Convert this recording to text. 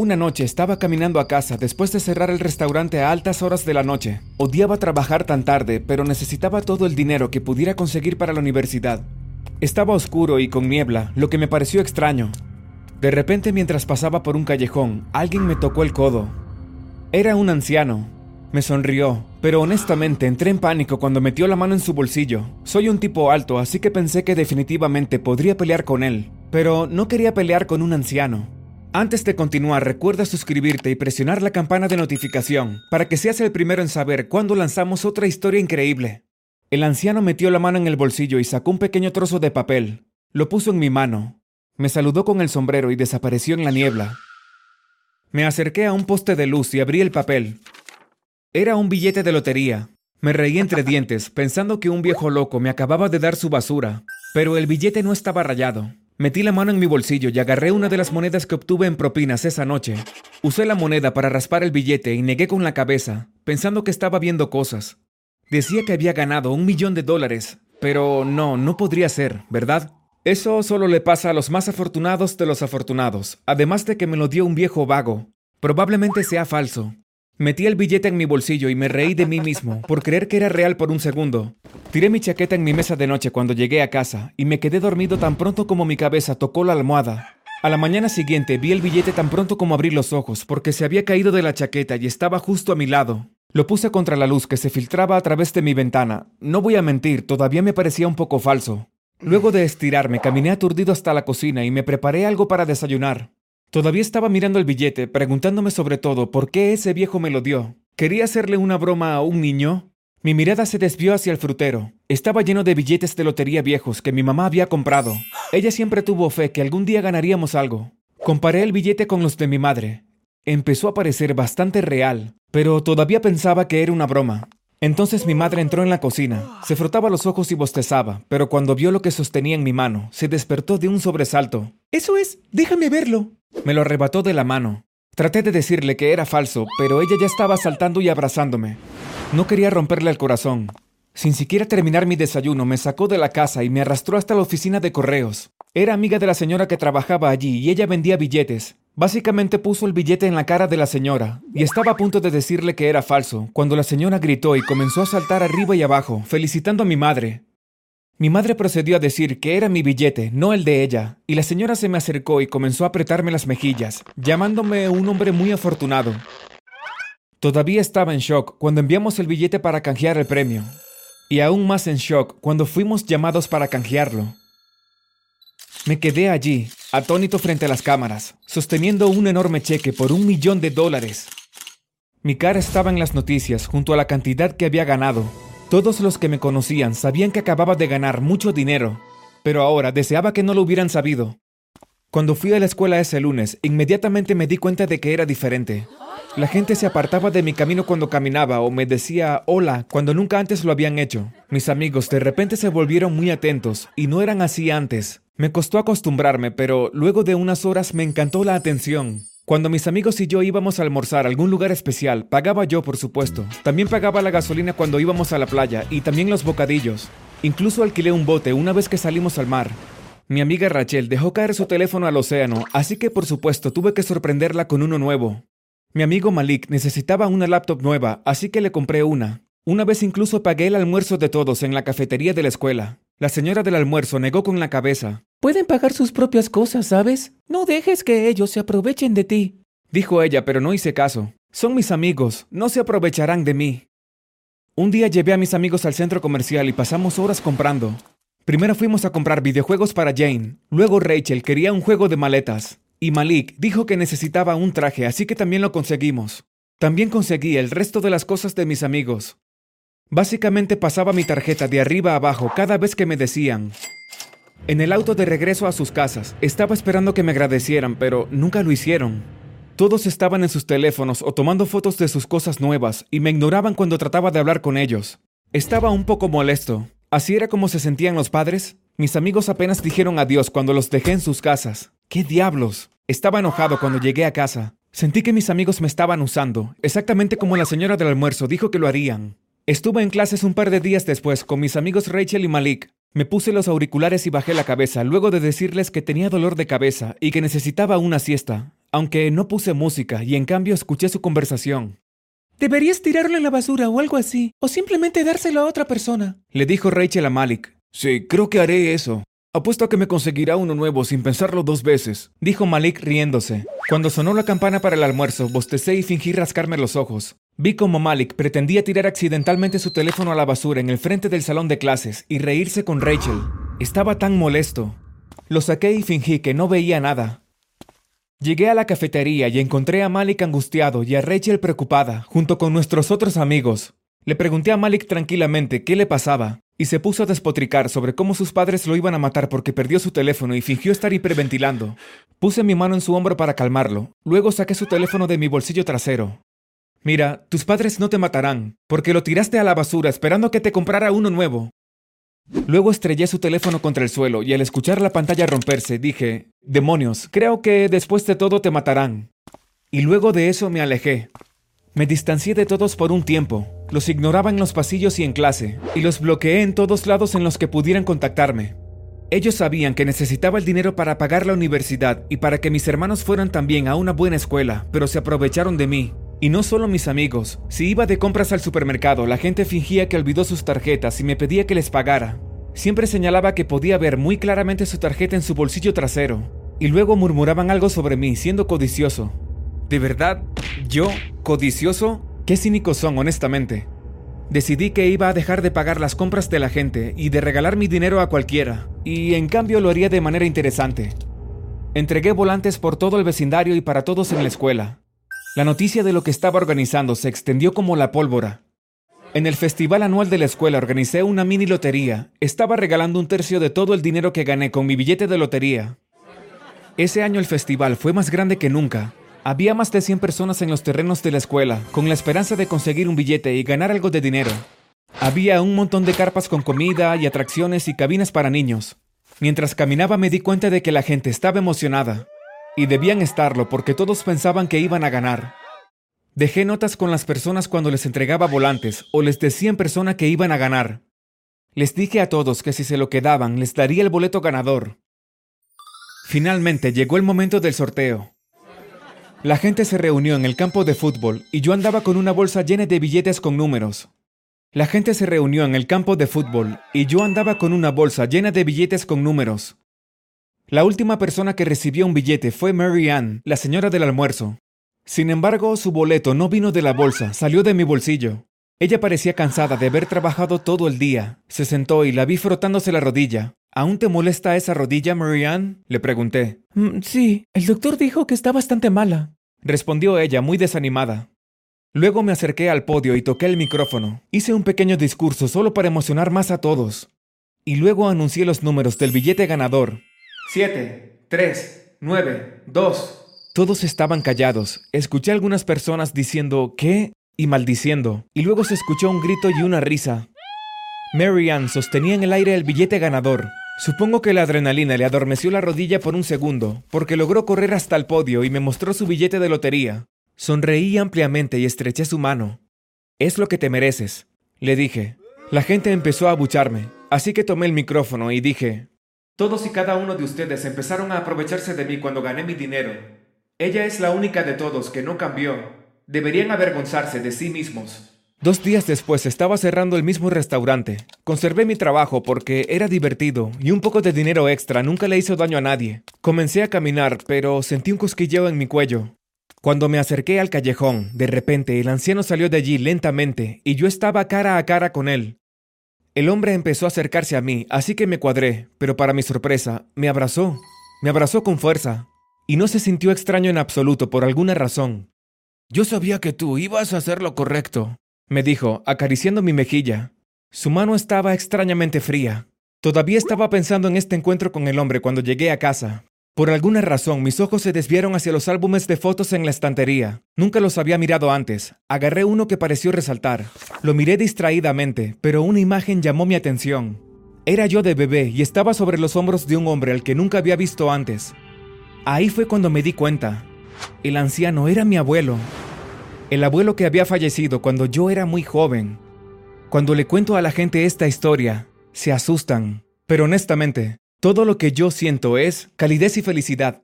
Una noche estaba caminando a casa después de cerrar el restaurante a altas horas de la noche. Odiaba trabajar tan tarde, pero necesitaba todo el dinero que pudiera conseguir para la universidad. Estaba oscuro y con niebla, lo que me pareció extraño. De repente, mientras pasaba por un callejón, alguien me tocó el codo. Era un anciano. Me sonrió, pero honestamente entré en pánico cuando metió la mano en su bolsillo. Soy un tipo alto, así que pensé que definitivamente podría pelear con él, pero no quería pelear con un anciano. Antes de continuar, recuerda suscribirte y presionar la campana de notificación para que seas el primero en saber cuándo lanzamos otra historia increíble. El anciano metió la mano en el bolsillo y sacó un pequeño trozo de papel. Lo puso en mi mano. Me saludó con el sombrero y desapareció en la niebla. Me acerqué a un poste de luz y abrí el papel. Era un billete de lotería. Me reí entre dientes, pensando que un viejo loco me acababa de dar su basura, pero el billete no estaba rayado. Metí la mano en mi bolsillo y agarré una de las monedas que obtuve en propinas esa noche. Usé la moneda para raspar el billete y negué con la cabeza, pensando que estaba viendo cosas. Decía que había ganado un millón de dólares, pero no, no podría ser, ¿verdad? Eso solo le pasa a los más afortunados de los afortunados, además de que me lo dio un viejo vago. Probablemente sea falso. Metí el billete en mi bolsillo y me reí de mí mismo por creer que era real por un segundo. Tiré mi chaqueta en mi mesa de noche cuando llegué a casa y me quedé dormido tan pronto como mi cabeza tocó la almohada. A la mañana siguiente vi el billete tan pronto como abrí los ojos porque se había caído de la chaqueta y estaba justo a mi lado. Lo puse contra la luz que se filtraba a través de mi ventana. No voy a mentir, todavía me parecía un poco falso. Luego de estirarme, caminé aturdido hasta la cocina y me preparé algo para desayunar. Todavía estaba mirando el billete, preguntándome sobre todo por qué ese viejo me lo dio. ¿Quería hacerle una broma a un niño? Mi mirada se desvió hacia el frutero. Estaba lleno de billetes de lotería viejos que mi mamá había comprado. Ella siempre tuvo fe que algún día ganaríamos algo. Comparé el billete con los de mi madre. Empezó a parecer bastante real, pero todavía pensaba que era una broma. Entonces mi madre entró en la cocina, se frotaba los ojos y bostezaba, pero cuando vio lo que sostenía en mi mano, se despertó de un sobresalto. Eso es, déjame verlo. Me lo arrebató de la mano. Traté de decirle que era falso, pero ella ya estaba saltando y abrazándome. No quería romperle el corazón. Sin siquiera terminar mi desayuno, me sacó de la casa y me arrastró hasta la oficina de correos. Era amiga de la señora que trabajaba allí y ella vendía billetes. Básicamente puso el billete en la cara de la señora y estaba a punto de decirle que era falso, cuando la señora gritó y comenzó a saltar arriba y abajo, felicitando a mi madre. Mi madre procedió a decir que era mi billete, no el de ella, y la señora se me acercó y comenzó a apretarme las mejillas, llamándome un hombre muy afortunado. Todavía estaba en shock cuando enviamos el billete para canjear el premio, y aún más en shock cuando fuimos llamados para canjearlo. Me quedé allí, atónito frente a las cámaras, sosteniendo un enorme cheque por un millón de dólares. Mi cara estaba en las noticias junto a la cantidad que había ganado, todos los que me conocían sabían que acababa de ganar mucho dinero, pero ahora deseaba que no lo hubieran sabido. Cuando fui a la escuela ese lunes, inmediatamente me di cuenta de que era diferente. La gente se apartaba de mi camino cuando caminaba o me decía hola cuando nunca antes lo habían hecho. Mis amigos de repente se volvieron muy atentos y no eran así antes. Me costó acostumbrarme, pero luego de unas horas me encantó la atención. Cuando mis amigos y yo íbamos a almorzar a algún lugar especial, pagaba yo, por supuesto. También pagaba la gasolina cuando íbamos a la playa y también los bocadillos. Incluso alquilé un bote una vez que salimos al mar. Mi amiga Rachel dejó caer su teléfono al océano, así que por supuesto tuve que sorprenderla con uno nuevo. Mi amigo Malik necesitaba una laptop nueva, así que le compré una. Una vez incluso pagué el almuerzo de todos en la cafetería de la escuela. La señora del almuerzo negó con la cabeza. Pueden pagar sus propias cosas, ¿sabes? No dejes que ellos se aprovechen de ti. Dijo ella, pero no hice caso. Son mis amigos, no se aprovecharán de mí. Un día llevé a mis amigos al centro comercial y pasamos horas comprando. Primero fuimos a comprar videojuegos para Jane, luego Rachel quería un juego de maletas, y Malik dijo que necesitaba un traje, así que también lo conseguimos. También conseguí el resto de las cosas de mis amigos. Básicamente pasaba mi tarjeta de arriba a abajo cada vez que me decían. En el auto de regreso a sus casas, estaba esperando que me agradecieran, pero nunca lo hicieron. Todos estaban en sus teléfonos o tomando fotos de sus cosas nuevas y me ignoraban cuando trataba de hablar con ellos. Estaba un poco molesto. ¿Así era como se sentían los padres? Mis amigos apenas dijeron adiós cuando los dejé en sus casas. ¿Qué diablos? Estaba enojado cuando llegué a casa. Sentí que mis amigos me estaban usando, exactamente como la señora del almuerzo dijo que lo harían. Estuve en clases un par de días después con mis amigos Rachel y Malik. Me puse los auriculares y bajé la cabeza luego de decirles que tenía dolor de cabeza y que necesitaba una siesta. aunque no puse música y en cambio escuché su conversación. Deberías tirarlo en la basura o algo así, o simplemente dárselo a otra persona. Le dijo Rachel a Malik. Sí, creo que haré eso. Apuesto a que me conseguirá uno nuevo sin pensarlo dos veces, dijo Malik riéndose. Cuando sonó la campana para el almuerzo, bostecé y fingí rascarme los ojos. Vi como Malik pretendía tirar accidentalmente su teléfono a la basura en el frente del salón de clases y reírse con Rachel. Estaba tan molesto. Lo saqué y fingí que no veía nada. Llegué a la cafetería y encontré a Malik angustiado y a Rachel preocupada, junto con nuestros otros amigos. Le pregunté a Malik tranquilamente qué le pasaba, y se puso a despotricar sobre cómo sus padres lo iban a matar porque perdió su teléfono y fingió estar hiperventilando. Puse mi mano en su hombro para calmarlo, luego saqué su teléfono de mi bolsillo trasero. Mira, tus padres no te matarán, porque lo tiraste a la basura esperando que te comprara uno nuevo. Luego estrellé su teléfono contra el suelo y al escuchar la pantalla romperse dije, demonios, creo que después de todo te matarán. Y luego de eso me alejé. Me distancié de todos por un tiempo, los ignoraba en los pasillos y en clase, y los bloqueé en todos lados en los que pudieran contactarme. Ellos sabían que necesitaba el dinero para pagar la universidad y para que mis hermanos fueran también a una buena escuela, pero se aprovecharon de mí. Y no solo mis amigos, si iba de compras al supermercado, la gente fingía que olvidó sus tarjetas y me pedía que les pagara. Siempre señalaba que podía ver muy claramente su tarjeta en su bolsillo trasero, y luego murmuraban algo sobre mí, siendo codicioso. ¿De verdad? ¿Yo? ¿Codicioso? Qué cínicos son, honestamente. Decidí que iba a dejar de pagar las compras de la gente y de regalar mi dinero a cualquiera, y en cambio lo haría de manera interesante. Entregué volantes por todo el vecindario y para todos en la escuela. La noticia de lo que estaba organizando se extendió como la pólvora. En el festival anual de la escuela organicé una mini lotería. Estaba regalando un tercio de todo el dinero que gané con mi billete de lotería. Ese año el festival fue más grande que nunca, había más de 100 personas en los terrenos de la escuela, con la esperanza de conseguir un billete y ganar algo de dinero. Había un montón de carpas con comida y atracciones y cabinas para niños. Mientras caminaba me di cuenta de que la gente estaba emocionada. Y debían estarlo porque todos pensaban que iban a ganar. Dejé notas con las personas cuando les entregaba volantes o les decía en persona que iban a ganar. Les dije a todos que si se lo quedaban les daría el boleto ganador. Finalmente llegó el momento del sorteo. La gente se reunió en el campo de fútbol y yo andaba con una bolsa llena de billetes con números. La gente se reunió en el campo de fútbol y yo andaba con una bolsa llena de billetes con números. La última persona que recibió un billete fue Mary Ann, la señora del almuerzo. Sin embargo, su boleto no vino de la bolsa, salió de mi bolsillo. Ella parecía cansada de haber trabajado todo el día. Se sentó y la vi frotándose la rodilla. ¿Aún te molesta esa rodilla, Marianne? Le pregunté. Mm, sí, el doctor dijo que está bastante mala. Respondió ella, muy desanimada. Luego me acerqué al podio y toqué el micrófono. Hice un pequeño discurso solo para emocionar más a todos. Y luego anuncié los números del billete ganador. Siete, tres, nueve, dos. Todos estaban callados. Escuché a algunas personas diciendo ¿qué? y maldiciendo. Y luego se escuchó un grito y una risa. Mary Ann sostenía en el aire el billete ganador. Supongo que la adrenalina le adormeció la rodilla por un segundo, porque logró correr hasta el podio y me mostró su billete de lotería. Sonreí ampliamente y estreché su mano. Es lo que te mereces, le dije. La gente empezó a abucharme, así que tomé el micrófono y dije, Todos y cada uno de ustedes empezaron a aprovecharse de mí cuando gané mi dinero. Ella es la única de todos que no cambió. Deberían avergonzarse de sí mismos. Dos días después estaba cerrando el mismo restaurante. Conservé mi trabajo porque era divertido y un poco de dinero extra nunca le hizo daño a nadie. Comencé a caminar, pero sentí un cosquilleo en mi cuello. Cuando me acerqué al callejón, de repente el anciano salió de allí lentamente y yo estaba cara a cara con él. El hombre empezó a acercarse a mí, así que me cuadré, pero para mi sorpresa, me abrazó. Me abrazó con fuerza. Y no se sintió extraño en absoluto por alguna razón. Yo sabía que tú ibas a hacer lo correcto, me dijo, acariciando mi mejilla. Su mano estaba extrañamente fría. Todavía estaba pensando en este encuentro con el hombre cuando llegué a casa. Por alguna razón mis ojos se desviaron hacia los álbumes de fotos en la estantería. Nunca los había mirado antes. Agarré uno que pareció resaltar. Lo miré distraídamente, pero una imagen llamó mi atención. Era yo de bebé y estaba sobre los hombros de un hombre al que nunca había visto antes. Ahí fue cuando me di cuenta. El anciano era mi abuelo. El abuelo que había fallecido cuando yo era muy joven. Cuando le cuento a la gente esta historia, se asustan. Pero honestamente, todo lo que yo siento es calidez y felicidad.